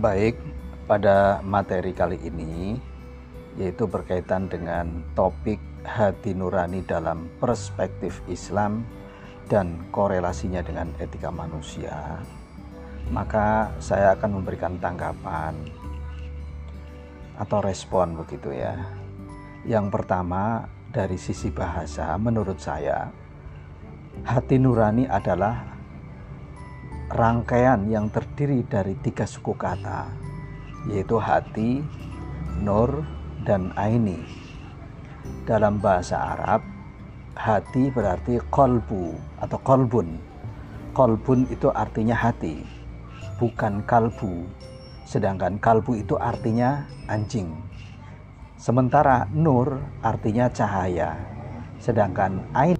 Baik, pada materi kali ini yaitu berkaitan dengan topik hati nurani dalam perspektif Islam dan korelasinya dengan etika manusia. Maka saya akan memberikan tanggapan atau respon begitu ya. Yang pertama dari sisi bahasa menurut saya hati nurani adalah rangkaian yang terdiri dari tiga suku kata, yaitu hati, nur, dan aini. Dalam bahasa Arab, hati berarti kolbu atau kolbun. Kolbun itu artinya hati, bukan kalbu. Sedangkan kalbu itu artinya anjing. Sementara nur artinya cahaya. Sedangkan ain